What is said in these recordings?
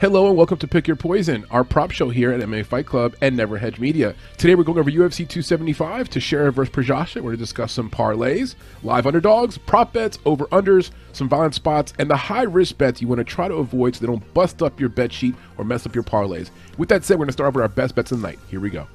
Hello and welcome to Pick Your Poison, our prop show here at MMA Fight Club and Never Hedge Media. Today we're going over UFC 275 Teixeira versus Prochazka. We're going to discuss some parlays, live underdogs, prop bets, over unders, some violent spots, and the high risk bets you want to try to avoid so they don't bust up your bet sheet or mess up your parlays. With that said, we're going to start off with our best bets of the night. Here we go.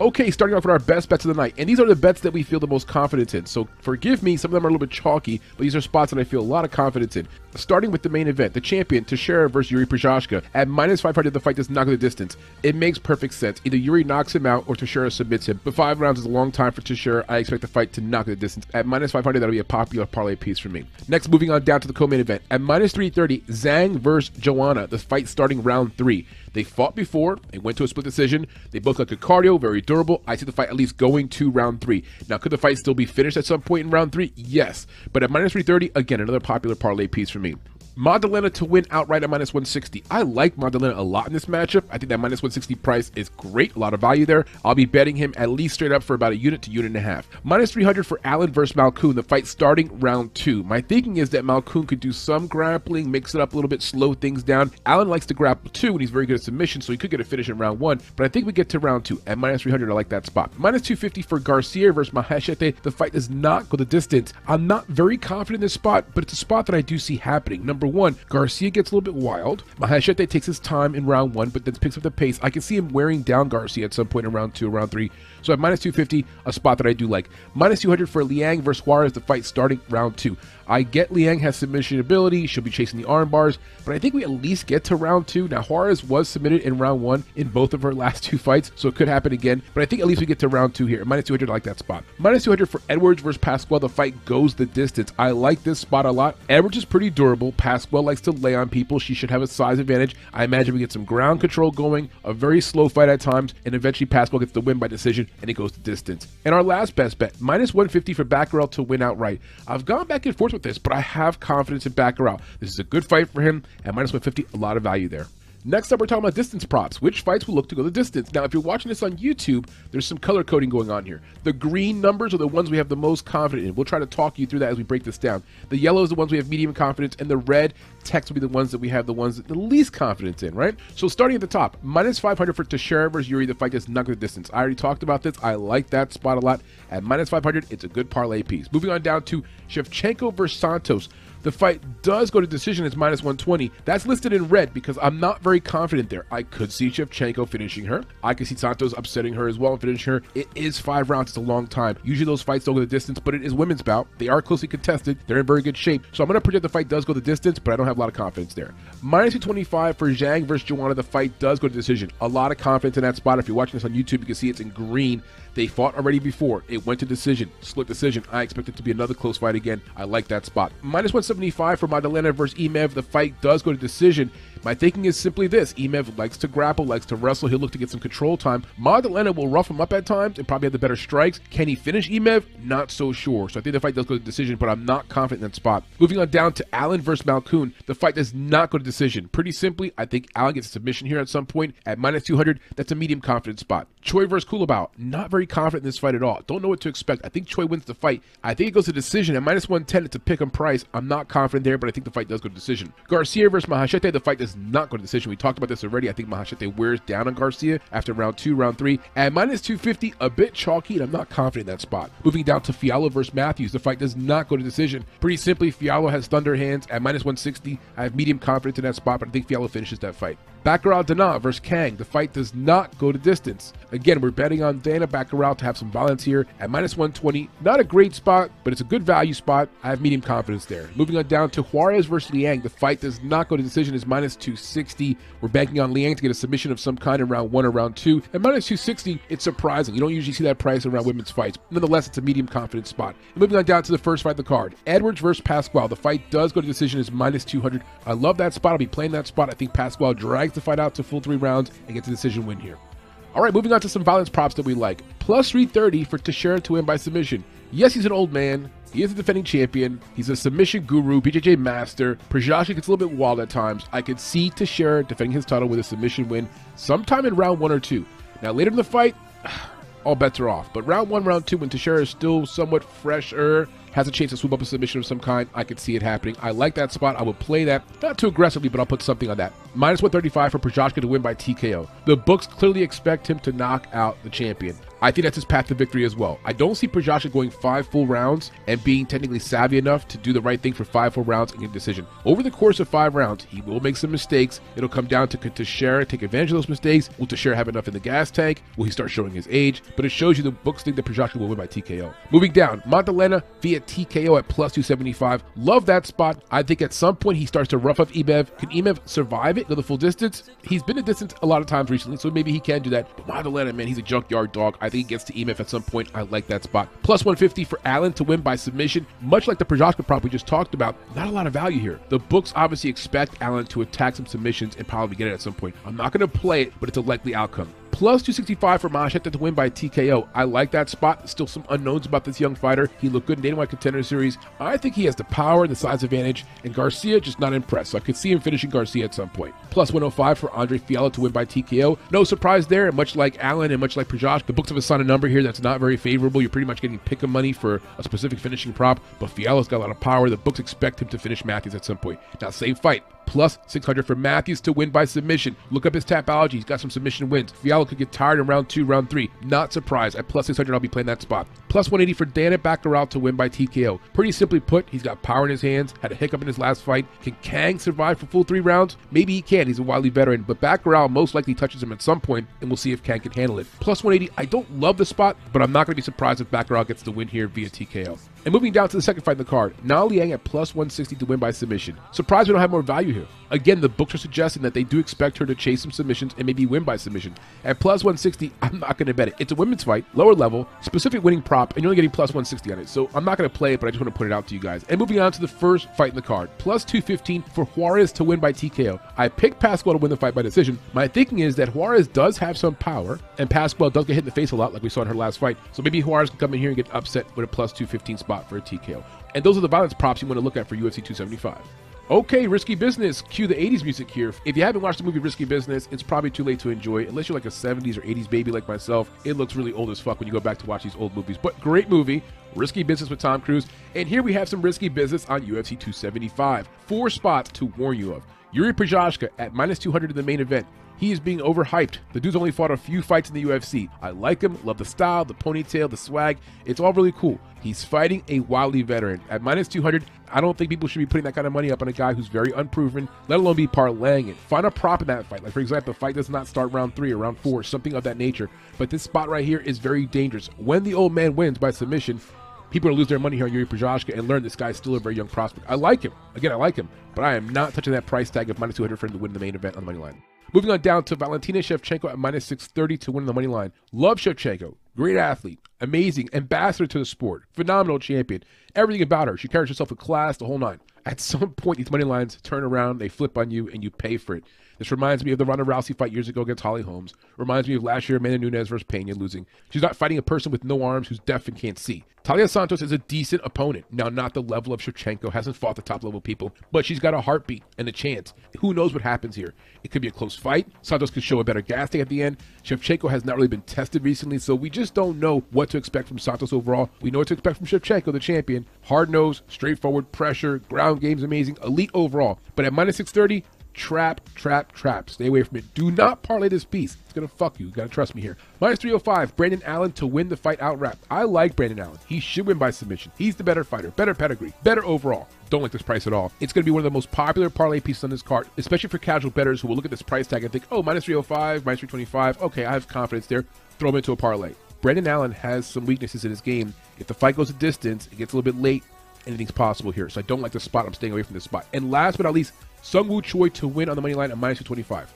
Okay, starting off with our best bets of the night. And these are the bets that we feel the most confidence in. So forgive me, some of them are a little bit chalky, but these are spots that I feel a lot of confidence in. Starting with the main event, the champion, Teixeira versus Yuri Prochazka. At minus 500, the fight does not go the distance. It makes perfect sense. Either Yuri knocks him out or Teixeira submits him. But five rounds is a long time for Teixeira. I expect the fight to knock the distance. At minus 500, that'll be a popular parlay piece for me. Next, moving on down to the co-main event. At minus 330, Zhang versus Joanna. The fight starting round three. They fought before. They went to a split decision. They both got good cardio, very durable. I see the fight at least going to round three. Now, could the fight still be finished at some point in round three? Yes. But at minus 330, again, another popular parlay piece for me. Magdalena to win outright at minus 160. I like Magdalena a lot in this matchup. I think that minus 160 price is great. A lot of value there. I'll be betting him at least straight up for about a unit to unit and a half. Minus 300 for Allen versus Malkoun, the fight starting round two. My thinking is that Malkoun could do some grappling, mix it up a little bit, slow things down. Allen likes to grapple too, and he's very good at submission, so he could get a finish in round one. But I think we get to round two. At minus 300, I like that spot. Minus 250 for Garcia versus Maheshate. The fight does not go the distance. I'm not very confident in this spot, but it's a spot that I do see happening. Number one, Garcia gets a little bit wild. Maheshate takes his time in round one, but then picks up the pace. I can see him wearing down Garcia at some point in round two, round three. So at minus 250, a spot that I do like. Minus 200 for Liang versus Juarez, the fight starting round two. I get Liang has submission ability. She'll be chasing the arm bars, but I think we at least get to round two. Now, Juarez was submitted in round one in both of her last two fights, so it could happen again, but I think at least we get to round two here. Minus 200, I like that spot. Minus 200 for Edwards versus Pascual. The fight goes the distance. I like this spot a lot. Edwards is pretty durable. Pascual likes to lay on people. She should have a size advantage. I imagine we get some ground control going, a very slow fight at times, and eventually Pascual gets the win by decision and it goes the distance. And our last best bet, minus 150 for Batgerel to win outright. I've gone back and forth with this, but I have confidence in Batgerel. This is a good fight for him. At minus 150, a lot of value there. Next up, we're talking about distance props. Which fights will look to go the distance? Now, if you're watching this on YouTube, there's some color coding going on here. The green numbers are the ones we have the most confidence in. We'll try to talk you through that as we break this down. The yellow is the ones we have medium confidence, and the red text will be the ones that we have the ones that the least confidence in, right? So starting at the top, minus 500 for Teixeira versus Yuri. The fight does not the distance. I already talked about this. I like that spot a lot. At minus 500, it's a good parlay piece. Moving on down to Shevchenko versus Santos. The fight does go to decision as minus 120. That's listed in red because I'm not very confident there. I could see Shevchenko finishing her. I could see Santos upsetting her as well and finishing her. It is five rounds. It's a long time. Usually those fights don't go the distance, but it is women's bout. They are closely contested. They're in very good shape. So I'm going to predict the fight does go the distance, but I don't have a lot of confidence there. Minus 225 for Zhang versus Joanna. The fight does go to decision. A lot of confidence in that spot. If you're watching this on YouTube, you can see it's in green. They fought already before. It went to decision. Split decision. I expect it to be another close fight again. I like that spot. Minus 175 for Maddalena versus Emeev. The fight does go to decision. My thinking is simply this Emeev likes to grapple, likes to wrestle. He'll look to get some control time. Maddalena will rough him up at times and probably have the better strikes. Can he finish Emeev? Not so sure. So I think the fight does go to decision, but I'm not confident in that spot. Moving on down to Allen versus Malkoun. The fight does not go to decision. Pretty simply, I think Allen gets a submission here at some point at minus 200. That's a medium confidence spot. Choi versus Culibao. Not very confident in this fight at all. Don't know what to expect. I think Choi wins the fight. I think it goes to decision at minus 110. It's a pick 'em price. I'm not confident there, but I think the fight does go to decision. Garcia versus Maheshate. The fight does not go to decision. We talked about this already. I think Maheshate wears down on Garcia after round two, round three. At minus 250, a bit chalky, and I'm not confident in that spot. Moving down to Fialho versus Matthews. The fight does not go to decision. Pretty simply, Fialho has thunder hands at minus 160. I have medium confidence in that spot, but I think Fialho finishes that fight. Batgerel Dana versus Kang. The fight does not go to distance. Again, we're betting on Dana Batgerel to have some violence here at minus 120. Not a great spot, but it's a good value spot. I have medium confidence there. Moving on down to Juarez versus Liang. The fight does not go to decision. Is minus 260. We're banking on Liang to get a submission of some kind in round one or round two. At minus 260, it's surprising. You don't usually see that price around women's fights. Nonetheless, it's a medium confidence spot. And moving on down to the first fight of the card. Edwards versus Pascual. The fight does go to decision. Is minus 200. I love that spot. I'll be playing that spot. I think Pascual drags the fight out to full three rounds and get the decision win here. All right, moving on to some violence props that we like. Plus 330 for Teixeira to win by submission. Yes, he's an old man. He is a defending champion. He's a submission guru, BJJ master. Prochazka gets a little bit wild at times. I could see Teixeira defending his title with a submission win sometime in round one or two. Now, later in the fight, all bets are off. But round one, round two, when Teixeira is still somewhat fresher, has a chance to swoop up a submission of some kind, I could see it happening. I like that spot. I would play that. Not too aggressively, but I'll put something on that. Minus 135 for Prochazka to win by TKO. The books clearly expect him to knock out the champion. I think that's his path to victory as well. I don't see Prochazka going five full rounds and being technically savvy enough to do the right thing for five full rounds and get a decision. Over the course of five rounds, he will make some mistakes. It'll come down to Teixeira take advantage of those mistakes. Will Teixeira have enough in the gas tank? Will he start showing his age? But it shows you the books think that Prochazka will win by TKO. Moving down, Montelena via TKO at plus 275. Love that spot. I think at some point he starts to rough up Emeev. Can Emeev survive it, go the full distance? He's been a distance a lot of times recently, so maybe he can do that. But Montelena, man, he's a junkyard dog. I think he gets to Emeev at some point. I like that spot. Plus 150 for Allen to win by submission. Much like the Prochazka prop we just talked about, not a lot of value here. The books obviously expect Allen to attack some submissions and probably get it at some point. I'm not going to play it, but it's a likely outcome. Plus 265 for Machete to win by TKO. I like that spot. Still some unknowns about this young fighter. He looked good in White Contender Series. I think he has the power and the size advantage, and Garcia just not impressed. So I could see him finishing Garcia at some point. Plus 105 for Andre Fialho to win by TKO. No surprise there. Much like Allen and much like Prochazka, the books have assigned a number here that's not very favorable. You're pretty much getting pick of money for a specific finishing prop, but Fialho's got a lot of power. The books expect him to finish Matthews at some point. Now, same fight plus 600 for Matthews to win by submission. Look up his tapology. He's got some submission wins. Fialho could get tired in round two, round three. Not surprised. At plus 600, I'll be playing that spot. Plus 180 for Danny Batgerel to win by TKO. Pretty simply put, he's got power in his hands, had a hiccup in his last fight. Can Kang survive for full three rounds? Maybe he can. He's a wily veteran, but Batgerel most likely touches him at some point, and we'll see if Kang can handle it. Plus 180, I don't love the spot, but I'm not going to be surprised if Batgerel gets the win here via TKO. And moving down to the second fight in the card, Na Liang at plus 160 to win by submission. Surprised we don't have more value here. Again, the books are suggesting that they do expect her to chase some submissions and maybe win by submission. At plus 160, I'm not going to bet it. It's a women's fight, lower level, specific winning prop, and you're only getting plus 160 on it. So I'm not going to play it, but I just want to put it out to you guys. And moving on to the first fight in the card, plus 215 for Juarez to win by TKO. I picked Pascual to win the fight by decision. My thinking is that Juarez does have some power, and Pascual does get hit in the face a lot, like we saw in her last fight. So maybe Juarez can come in here and get upset with a plus 215 spot for a TKO. And those are the violence props you want to look at for UFC 275. Okay, Risky Business. Cue the 80s music here. If you haven't watched the movie Risky Business, it's probably too late to enjoy. Unless you're like a 70s or 80s baby like myself, it looks really old as fuck when you go back to watch these old movies. But great movie. Risky Business with Tom Cruise. And here we have some risky business on UFC 275. Four spots to warn you of. Yuri Prochazka at minus 200 in the main event. He is being overhyped. The dude's only fought a few fights in the UFC. I like him, love the style, the ponytail, the swag. It's all really cool. He's fighting a wily veteran. At minus 200, I don't think people should be putting that kind of money up on a guy who's very unproven, let alone be parlaying it. Find a prop in that fight. Like, for example, the fight does not start round three or round four, something of that nature. But this spot right here is very dangerous. When the old man wins by submission, people are lose their money here on Yuri Prochazka and learn this guy's still a very young prospect. I like him. Again, I like him. But I am not touching that price tag of minus 200 for him to win the main event on the money line. Moving on down to Valentina Shevchenko at minus 630 to win the money line. Love Shevchenko. Great athlete. Amazing. Ambassador to the sport. Phenomenal champion. Everything about her. She carries herself with class, the whole nine. At some point, these money lines turn around, they flip on you, and you pay for it. This reminds me of the Ronda Rousey fight years ago against Holly Holmes. Reminds me of last year Amanda Nunes versus Pena losing. She's not fighting a person with no arms who's deaf and can't see. Taila Santos is a decent opponent. Now, not the level of Shevchenko, hasn't fought the top level people, but she's got a heartbeat and a chance. Who knows what happens here? It could be a close fight. Santos could show a better gas tank at the end. Shevchenko has not really been tested recently, so we just don't know what to expect from Santos overall. We know what to expect from Shevchenko, the champion. Hard nose, straightforward pressure, ground game's amazing, elite overall. But at minus 630, trap, trap, trap. Stay away from it. Do not parlay this piece. It's gonna fuck you. You gotta trust me here. Minus 305, Brendan Allen to win the fight outright. I like Brendan Allen. He should win by submission. He's the better fighter, better pedigree, better overall. Don't like this price at all. It's gonna be one of the most popular parlay pieces on this card, especially for casual bettors who will look at this price tag and think, oh, minus 305, minus 325. Okay, I have confidence there. Throw him into a parlay. Brendan Allen has some weaknesses in his game. If the fight goes a distance, it gets a little bit late, anything's possible here. So I don't like the spot. I'm staying away from this spot. And last but not least, Sungwoo Choi to win on the money line at minus 225.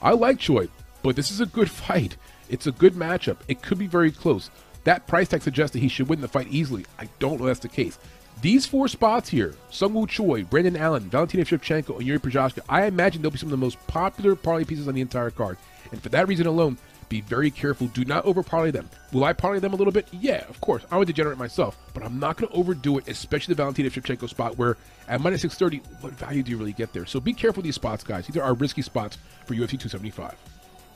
I like Choi, but this is a good fight. It's a good matchup. It could be very close. That price tag suggests that he should win the fight easily. I don't know that's the case. These four spots here, Sungwoo Choi, Brendan Allen, Valentina Shevchenko, and Yuri Prochazka, I imagine they'll be some of the most popular parlay pieces on the entire card. And for that reason alone, be very careful. Do not over parlay them. Will I parlay them a little bit? Yeah, of course. I'm a degenerate myself, but I'm not going to overdo it, especially the Valentina Shevchenko spot where at minus 630, what value do you really get there? So be careful these spots, guys. These are our risky spots for UFC 275.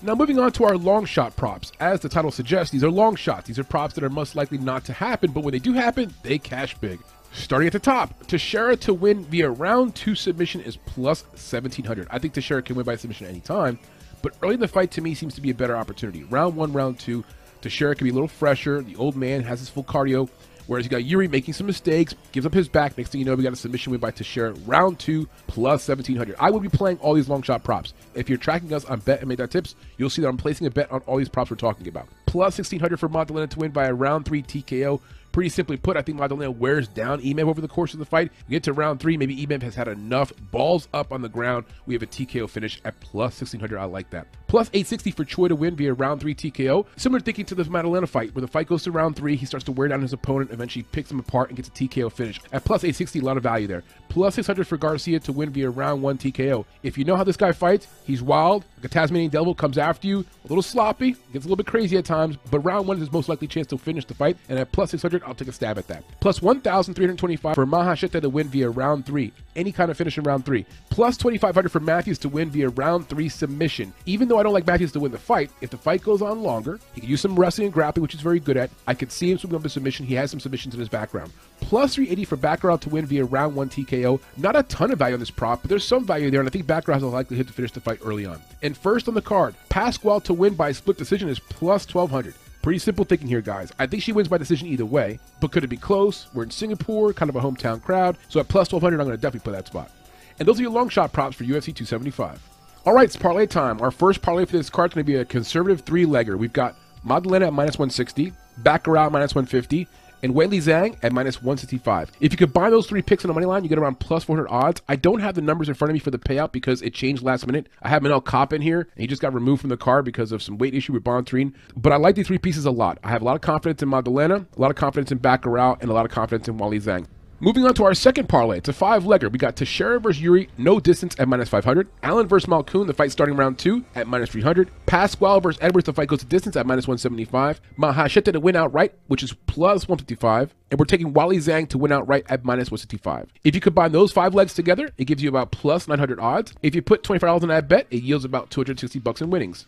Now, moving on to our long shot props. As the title suggests, these are long shots. These are props that are most likely not to happen, but when they do happen, they cash big. Starting at the top, Teixeira to win via round two submission is plus 1700. I think Teixeira can win by submission anytime, but early in the fight to me seems to be a better opportunity. Round one, round two, Teixeira can be a little fresher. The old man has his full cardio. Whereas you got Yuri making some mistakes, gives up his back. Next thing you know, we got a submission win by Teixeira. Round two, plus 1700. I would be playing all these long shot props. If you're tracking us on BetMA.tips, you'll see that I'm placing a bet on all these props we're talking about. Plus 1600 for Magdalena to win by a round three TKO. Pretty simply put, I think Magdalena wears down Emeev over the course of the fight. We get to round three, maybe Emeev has had enough balls up on the ground. We have a TKO finish at plus 1600. I like that. Plus 860 for Choi to win via round three TKO. Similar thinking to the Magdalena fight, where the fight goes to round three, he starts to wear down his opponent, eventually picks him apart and gets a TKO finish. At plus 860, a lot of value there. Plus 600 for Garcia to win via round one TKO. If you know how this guy fights, he's wild. Like a Tasmanian devil comes after you, a little sloppy, gets a little bit crazy at times, but round one is his most likely chance to finish the fight. And at plus 600, I'll take a stab at that. Plus 1,325 for Maheshate to win via round three. Any kind of finish in round three. Plus 2,500 for Matthews to win via round three submission. Even though I don't like Matthews to win the fight, if the fight goes on longer, he can use some wrestling and grappling, which he's very good at. I could see him swing up a submission. He has some submissions in his background. Plus 380 for Batgerel to win via round one TKO. Not a ton of value on this prop, but there's some value there, and I think Batgerel has a likelihood to finish the fight early on. And first on the card, Pascual to win by split decision is plus 1200. Pretty simple thinking here, guys. I think she wins by decision either way, but could it be close? We're in Singapore, kind of a hometown crowd, so at plus 1200, I'm going to definitely put that spot. And those are your long shot props for UFC 275. All right, it's parlay time. Our first parlay for this card is going to be a conservative three legger. We've got Magdalena at minus 160, Batgerel minus 150, and Weili Zhang at minus 165. If you combine those three picks on the money line, you get around plus 400 odds. I don't have the numbers in front of me for the payout because it changed last minute. I have Manel Kape in here, and he just got removed from the card because of some weight issue with Bontorin. But I like these three pieces a lot. I have a lot of confidence in Magdalena, a lot of confidence in Batgerel, and a lot of confidence in Weili Zhang. Moving on to our second parlay. It's a five legger. We got Teixeira versus Yuri, no distance at minus 500. Allen versus Malkoun, the fight starting round two at minus 300. Pascual versus Edwards, the fight goes to distance at minus 175. Maheshate to win outright, which is plus 155. And we're taking Weili Zhang to win outright at minus 165. If you combine those five legs together, it gives you about plus 900 odds. If you put $25 on that bet, it yields about 260 bucks in winnings.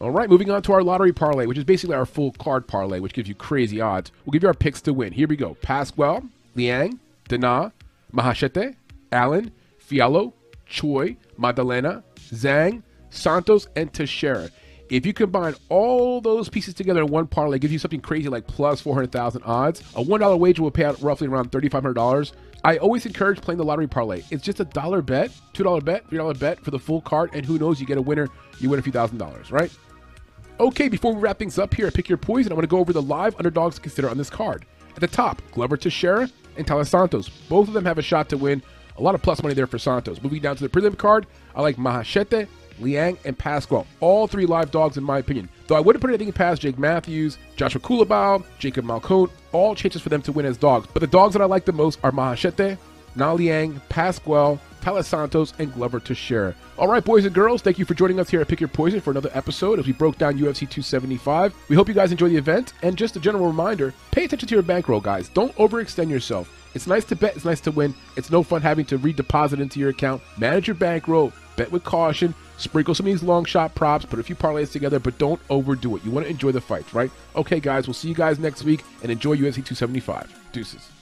All right, moving on to our lottery parlay, which is basically our full card parlay, which gives you crazy odds. We'll give you our picks to win. Here we go. Pascual, Liang, Dana, Maheshate, Allen, Fialho, Choi, Magdalena, Zhang, Santos, and Teixeira. If you combine all those pieces together in one parlay, it gives you something crazy like plus 400,000 odds. A $1 wager will pay out roughly around $3,500. I always encourage playing the lottery parlay. It's just a dollar bet, $2 bet, $3 bet for the full card, and who knows, you get a winner, you win a few thousand dollars, right? Okay, before we wrap things up here, Pick Your Poison, I want to go over the live underdogs to consider on this card. At the top, Glover Teixeira and Taila Santos. Both of them have a shot to win. A lot of plus money there for Santos. Moving down to the prelim card, I like Maheshate, Liang, and Pascual. All three live dogs, in my opinion. Though I wouldn't put anything past Jake Matthews, Joshua Culibao, Jacob Malkoun. All chances for them to win as dogs. But the dogs that I like the most are Maheshate, Na Liang, Taila Santos, and Glover Teixeira. All right, boys and girls, thank you for joining us here at Pick Your Poison for another episode as we broke down UFC 275. We hope you guys enjoy the event, and just a general reminder pay attention to your bankroll, guys. Don't overextend yourself. It's nice to bet, it's nice to win. It's no fun having to redeposit into your account. Manage your bankroll, bet with caution, sprinkle some of these long shot props, put a few parlays together, but don't overdo it. You want to enjoy the fights, right? Okay, guys, we'll see you guys next week and enjoy UFC 275. Deuces.